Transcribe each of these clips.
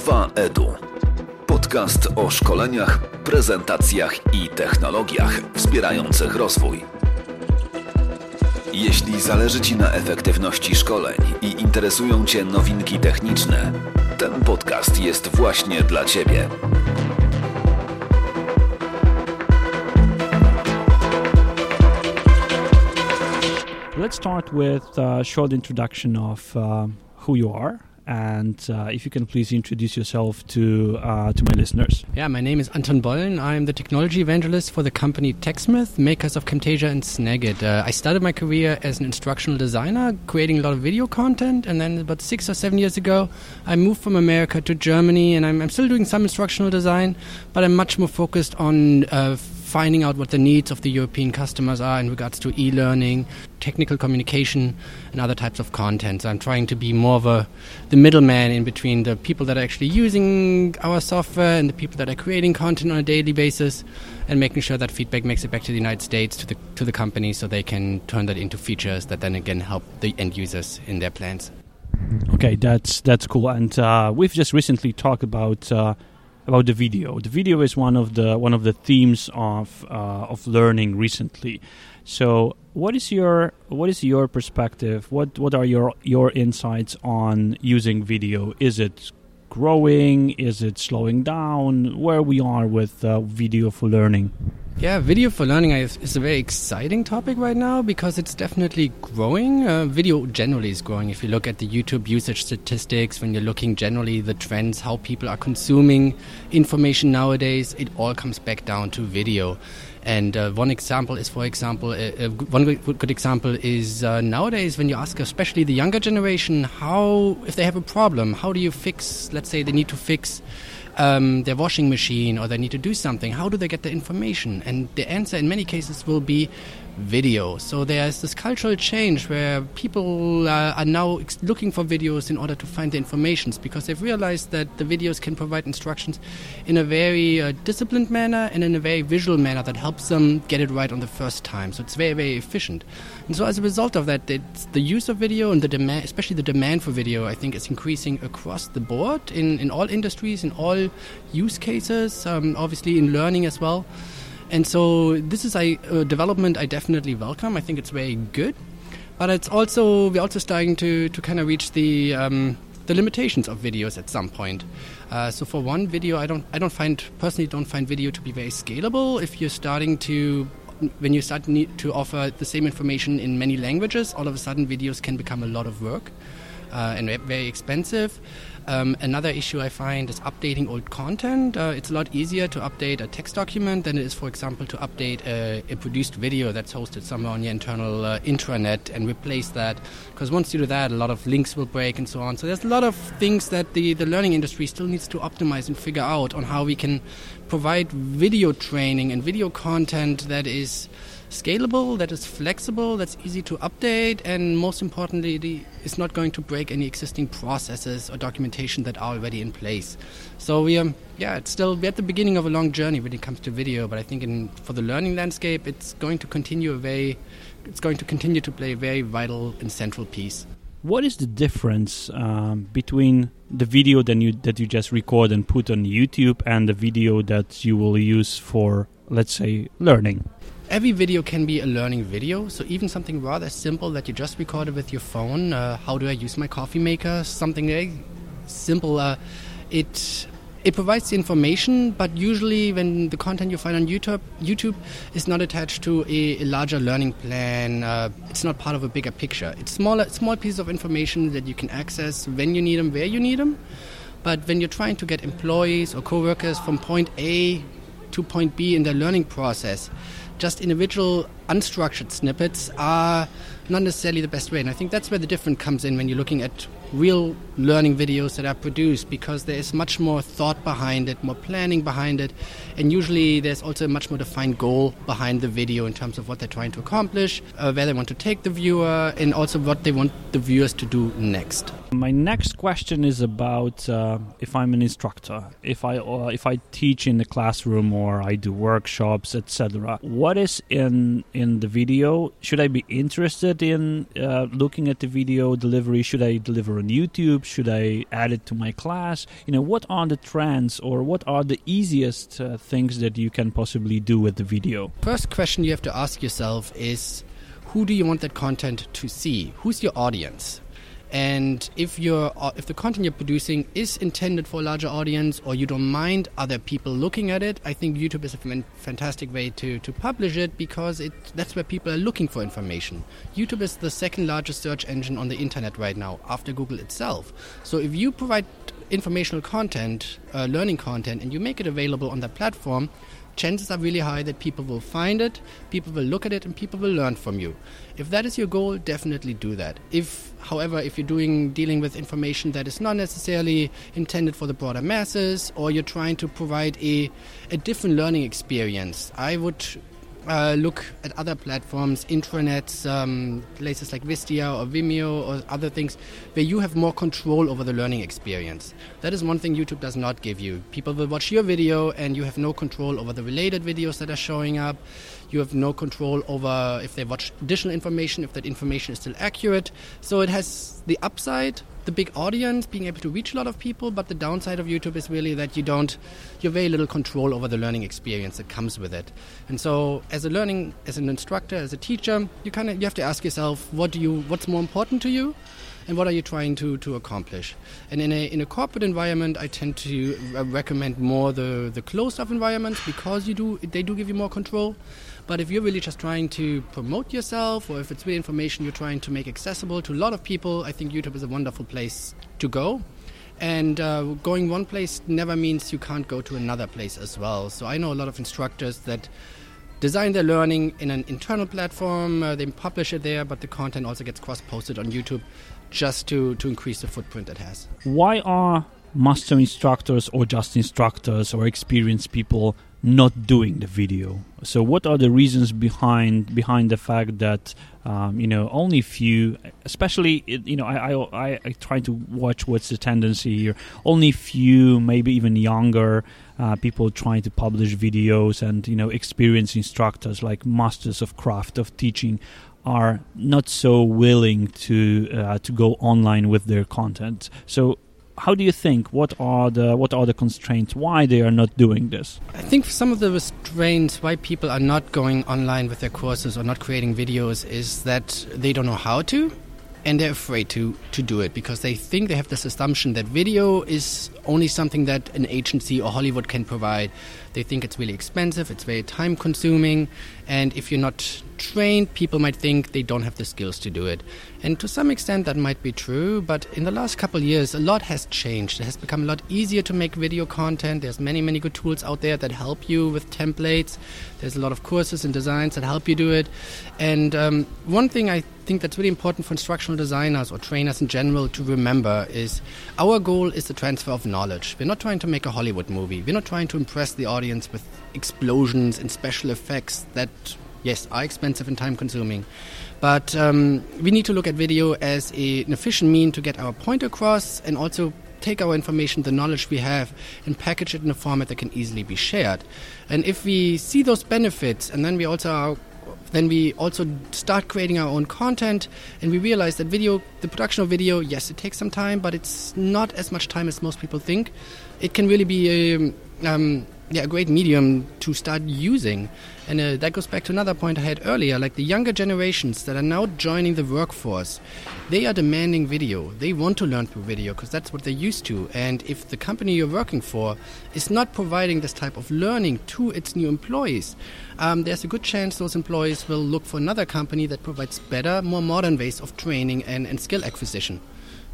2EDU. Podcast o szkoleniach, prezentacjach i technologiach wspierających rozwój. Jeśli zależy Ci na efektywności szkoleń i interesują Cię nowinki techniczne, ten podcast jest właśnie dla Ciebie. Let's start with a short introduction of uh, who you are and uh, if you can please introduce yourself to uh, to my listeners. Yeah, my name is Anton Bollen. I'm the technology evangelist for the company TechSmith, makers of Camtasia and Snagit. Uh, I started my career as an instructional designer, creating a lot of video content, and then about six or seven years ago, I moved from America to Germany, and I'm, I'm still doing some instructional design, but I'm much more focused on uh, finding out what the needs of the European customers are in regards to e-learning, technical communication, and other types of content. So I'm trying to be more of a the middleman in between the people that are actually using our software and the people that are creating content on a daily basis, and making sure that feedback makes it back to the United States to the to the company so they can turn that into features that then again help the end users in their plans. Okay, that's that's cool. And uh, we've just recently talked about. Uh, about the video. The video is one of the one of the themes of uh, of learning recently. So, what is your what is your perspective? What what are your your insights on using video? Is it growing? Is it slowing down? Where we are with uh, video for learning? Yeah, video for learning is a very exciting topic right now because it's definitely growing. Uh, video generally is growing. If you look at the YouTube usage statistics, when you're looking generally the trends, how people are consuming information nowadays, it all comes back down to video. And uh, one example is, for example, uh, one good example is uh, nowadays when you ask, especially the younger generation, how if they have a problem, how do you fix? Let's say they need to fix um, their washing machine or they need to do something, how do they get the information? And the answer in many cases will be video. So there's this cultural change where people uh, are now looking for videos in order to find the informations because they've realized that the videos can provide instructions in a very uh, disciplined manner and in a very visual manner that helps them get it right on the first time. So it's very, very efficient. And so as a result of that, the use of video and the demand, especially the demand for video, I think is increasing across the board in, in all industries, in all use cases, um, obviously in learning as well. And so this is a, a development I definitely welcome. I think it's very good, but it's also we're also starting to to kind of reach the um, the limitations of videos at some point. Uh, so for one video, I don't I don't find personally don't find video to be very scalable. If you're starting to when you start to offer the same information in many languages, all of a sudden videos can become a lot of work uh, and very expensive. Um, another issue I find is updating old content. Uh, it's a lot easier to update a text document than it is, for example, to update a, a produced video that's hosted somewhere on your internal uh, intranet and replace that. Because once you do that, a lot of links will break and so on. So there's a lot of things that the, the learning industry still needs to optimize and figure out on how we can provide video training and video content that is scalable, that is flexible, that's easy to update, and most importantly, is not going to break any existing processes or documentation that are already in place. So we, um, yeah, it's still we're at the beginning of a long journey when it comes to video, but I think in, for the learning landscape, it's going to continue a very, it's going to continue to play a very vital and central piece. What is the difference um, between the video that you that you just record and put on YouTube and the video that you will use for, let's say, learning? Every video can be a learning video. So even something rather simple that you just recorded with your phone. Uh, how do I use my coffee maker? Something simple. Uh, it it provides the information, but usually when the content you find on YouTube, YouTube is not attached to a, a larger learning plan. Uh, it's not part of a bigger picture. It's smaller, small pieces of information that you can access when you need them, where you need them. But when you're trying to get employees or coworkers from point A to point B in their learning process, just individual unstructured snippets are not necessarily the best way. And I think that's where the difference comes in when you're looking at real learning videos that are produced because there is much more thought behind it, more planning behind it, and usually there's also a much more defined goal behind the video in terms of what they're trying to accomplish, uh, where they want to take the viewer, and also what they want the viewers to do next. My next question is about uh, if I'm an instructor, if I uh, if I teach in the classroom or I do workshops, etc. What is in in the video? Should I be interested in uh, looking at the video delivery? Should I deliver on YouTube? Should I add it to my class? You know, what are the trends or what are the easiest uh, things that you can possibly do with the video? First question you have to ask yourself is who do you want that content to see? Who's your audience? And if you're, uh, if the content you're producing is intended for a larger audience, or you don't mind other people looking at it, I think YouTube is a fantastic way to, to publish it because it that's where people are looking for information. YouTube is the second largest search engine on the internet right now, after Google itself. So if you provide informational content, uh, learning content, and you make it available on that platform, chances are really high that people will find it, people will look at it, and people will learn from you. If that is your goal, definitely do that. If, however, if you're doing dealing with information that is not necessarily intended for the broader masses, or you're trying to provide a a different learning experience, I would uh, look at other platforms, intranets, um, places like Wistia or Vimeo or other things, where you have more control over the learning experience. That is one thing YouTube does not give you. People will watch your video and you have no control over the related videos that are showing up. You have no control over if they watch additional information, if that information is still accurate. So it has the upside the big audience, being able to reach a lot of people, but the downside of YouTube is really that you don't, you have very little control over the learning experience that comes with it. And so, as a learning, as an instructor, as a teacher, you kind of you have to ask yourself, what do you, what's more important to you, and what are you trying to, to accomplish? And in a in a corporate environment, I tend to uh, recommend more the the closed up environments because you do they do give you more control. But if you're really just trying to promote yourself, or if it's really information you're trying to make accessible to a lot of people, I think YouTube is a wonderful place to go. And uh, going one place never means you can't go to another place as well. So I know a lot of instructors that design their learning in an internal platform, uh, they publish it there, but the content also gets cross posted on YouTube just to, to increase the footprint it has. Why are master instructors or just instructors or experienced people not doing the video. So, what are the reasons behind behind the fact that um, you know only few, especially you know I, I I try to watch what's the tendency here. Only few, maybe even younger uh, people trying to publish videos, and you know experienced instructors like masters of craft of teaching are not so willing to uh, to go online with their content. So how do you think? What are the what are the constraints? Why they are not doing this? I think some of the restraints why people are not going online with their courses or not creating videos is that they don't know how to and they're afraid to to do it because they think they have this assumption that video is only something that an agency or Hollywood can provide. They think it's really expensive, it's very time consuming, and if you're not trained, people might think they don't have the skills to do it. And to some extent, that might be true, but in the last couple of years, a lot has changed. It has become a lot easier to make video content. There's many, many good tools out there that help you with templates. There's a lot of courses and designs that help you do it. And um, one thing I think that's really important for instructional designers or trainers in general to remember is our goal is the transfer of knowledge. We're not trying to make a Hollywood movie. We're not trying to impress the audience with explosions and special effects that, yes, are expensive and time consuming. But um, we need to look at video as a, an efficient mean to get our point across and also take our information, the knowledge we have, and package it in a format that can easily be shared. And if we see those benefits, and then we also are then we also start creating our own content and we realize that video the production of video yes it takes some time but it's not as much time as most people think. It can really be a um, yeah, a great medium to start using. And uh, that goes back to another point I had earlier like the younger generations that are now joining the workforce, they are demanding video. They want to learn through video because that's what they're used to. And if the company you're working for is not providing this type of learning to its new employees, um, there's a good chance those employees will look for another company that provides better, more modern ways of training and, and skill acquisition.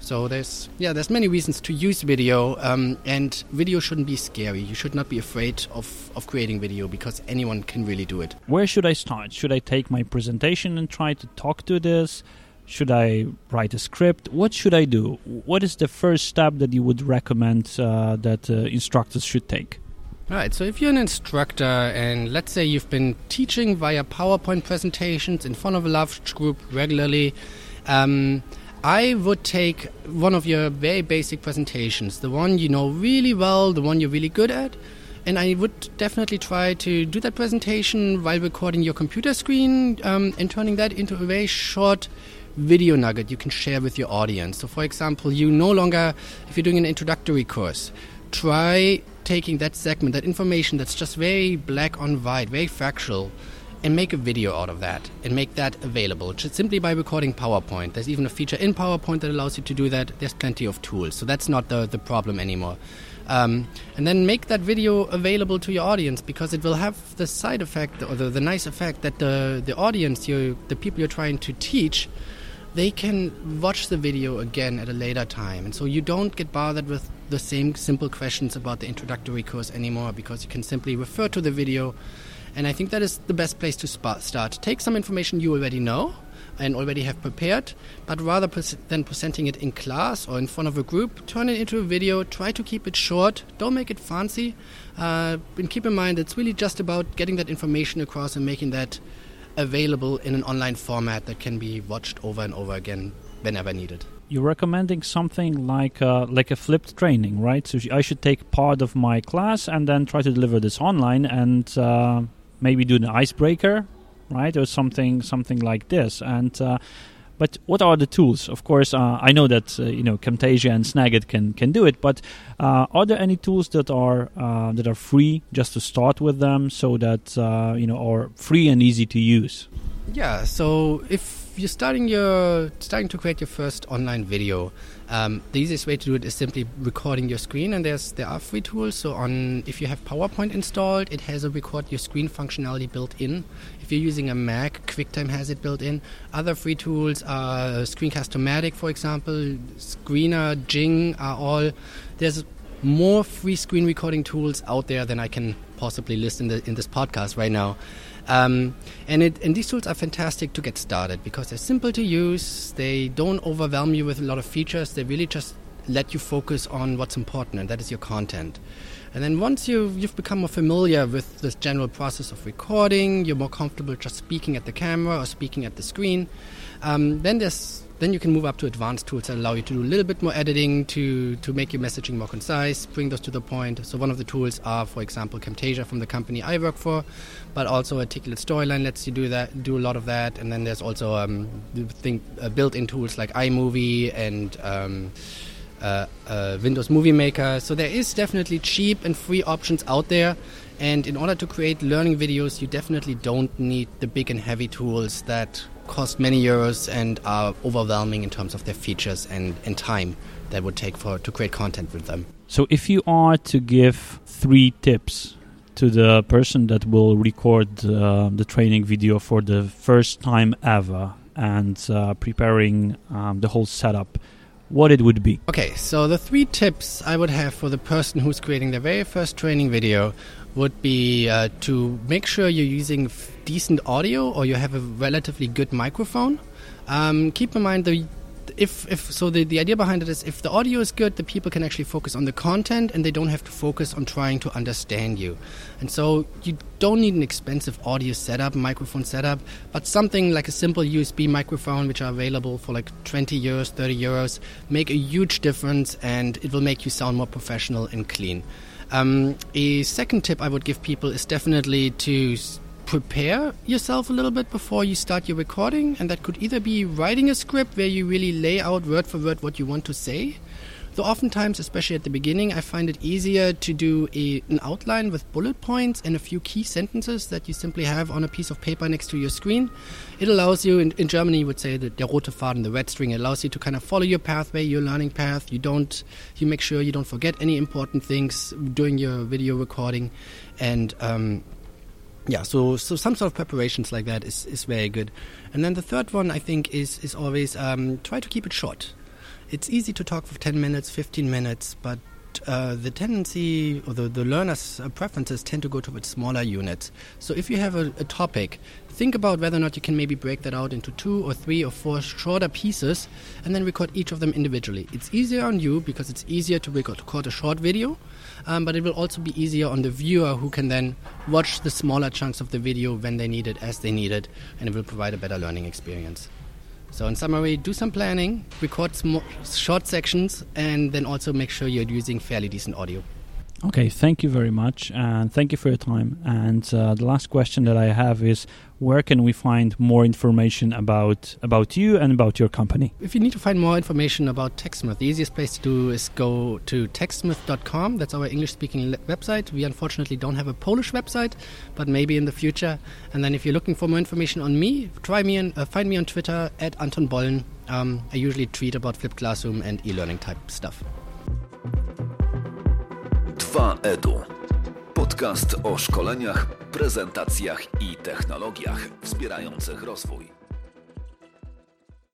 So there's yeah, there's many reasons to use video, um, and video shouldn't be scary. You should not be afraid of of creating video because anyone can really do it. Where should I start? Should I take my presentation and try to talk to this? Should I write a script? What should I do? What is the first step that you would recommend uh, that uh, instructors should take? All right, so if you're an instructor and let's say you've been teaching via PowerPoint presentations in front of a large group regularly, um, I would take one of your very basic presentations, the one you know really well, the one you're really good at, and I would definitely try to do that presentation while recording your computer screen um, and turning that into a very short video nugget you can share with your audience. So, for example, you no longer, if you're doing an introductory course, try taking that segment, that information that's just very black on white, very factual, and make a video out of that and make that available just simply by recording PowerPoint. There's even a feature in PowerPoint that allows you to do that. There's plenty of tools, so that's not the, the problem anymore. Um, and then make that video available to your audience because it will have the side effect or the, the nice effect that the, the audience, you, the people you're trying to teach, they can watch the video again at a later time. And so you don't get bothered with the same simple questions about the introductory course anymore because you can simply refer to the video and I think that is the best place to start. Take some information you already know and already have prepared, but rather than presenting it in class or in front of a group, turn it into a video. Try to keep it short. Don't make it fancy. Uh, and keep in mind, it's really just about getting that information across and making that available in an online format that can be watched over and over again whenever needed you're recommending something like uh, like a flipped training, right? So I should take part of my class and then try to deliver this online and uh, maybe do an icebreaker, right, or something something like this. And uh, but what are the tools? Of course, uh, I know that uh, you know Camtasia and Snagit can can do it, but uh, are there any tools that are uh, that are free just to start with them, so that uh, you know are free and easy to use? Yeah. So if you're starting your starting to create your first online video, um, the easiest way to do it is simply recording your screen, and there's there are free tools. So on if you have PowerPoint installed, it has a record your screen functionality built in. If you're using a Mac, QuickTime has it built in. Other free tools are Screencast-O-Matic, for example, Screenr, Jing are all. There's more free screen recording tools out there than I can possibly list in the in this podcast right now. Um, and, it, and these tools are fantastic to get started because they're simple to use. They don't overwhelm you with a lot of features. They really just let you focus on what's important, and that is your content. And then once you, you've become more familiar with this general process of recording, you're more comfortable just speaking at the camera or speaking at the screen, um, then there's then you can move up to advanced tools that allow you to do a little bit more editing to, to make your messaging more concise, bring those to the point. So one of the tools are, for example, Camtasia from the company I work for, but also Articulate Storyline lets you do that, do a lot of that. And then there's also um, think, uh, built-in tools like iMovie and um, uh, uh, Windows Movie Maker. So there is definitely cheap and free options out there. And in order to create learning videos, you definitely don't need the big and heavy tools that cost many euros and are overwhelming in terms of their features and, and time that would take for to create content with them. So if you are to give three tips to the person that will record uh, the training video for the first time ever and uh, preparing um, the whole setup, what it would be. Okay, so the three tips I would have for the person who's creating their very first training video would be uh, to make sure you're using f- decent audio or you have a relatively good microphone. Um, keep in mind the if if so the, the idea behind it is if the audio is good the people can actually focus on the content and they don't have to focus on trying to understand you and so you don't need an expensive audio setup microphone setup but something like a simple usb microphone which are available for like 20 euros 30 euros make a huge difference and it will make you sound more professional and clean um, a second tip I would give people is definitely to prepare yourself a little bit before you start your recording, and that could either be writing a script where you really lay out word for word what you want to say, Though oftentimes, especially at the beginning, I find it easier to do a, an outline with bullet points and a few key sentences that you simply have on a piece of paper next to your screen. It allows you, in, in Germany, you would say the, der rote Faden, the red string. It allows you to kind of follow your pathway, your learning path. You don't, you make sure you don't forget any important things during your video recording, and um, yeah, so so some sort of preparations like that is, is very good. And then the third one I think is is always um, try to keep it short it's easy to talk for 10 minutes, 15 minutes, but uh, the tendency or the, the learner's uh, preferences tend to go towards smaller units. So if you have a, a, topic, think about whether or not you can maybe break that out into two or three or four shorter pieces and then record each of them individually. It's easier on you because it's easier to record a short video, um, but it will also be easier on the viewer who can then watch the smaller chunks of the video when they need it, as they need it, and it will provide a better learning experience. So, in summary, do some planning, record short sections, and then also make sure you're using fairly decent audio. Okay, thank you very much, and thank you for your time. And uh, the last question that I have is, where can we find more information about about you and about your company? If you need to find more information about TechSmith, the easiest place to do is go to techsmith.com. That's our English-speaking website. We unfortunately don't have a Polish website, but maybe in the future. And then if you're looking for more information on me, try me and uh, find me on Twitter at Anton Bollen. Um, I usually tweet about flipped classroom and e-learning type stuff. 2EDU. Podcast o szkoleniach, prezentacjach i technologiach wspierających rozwój.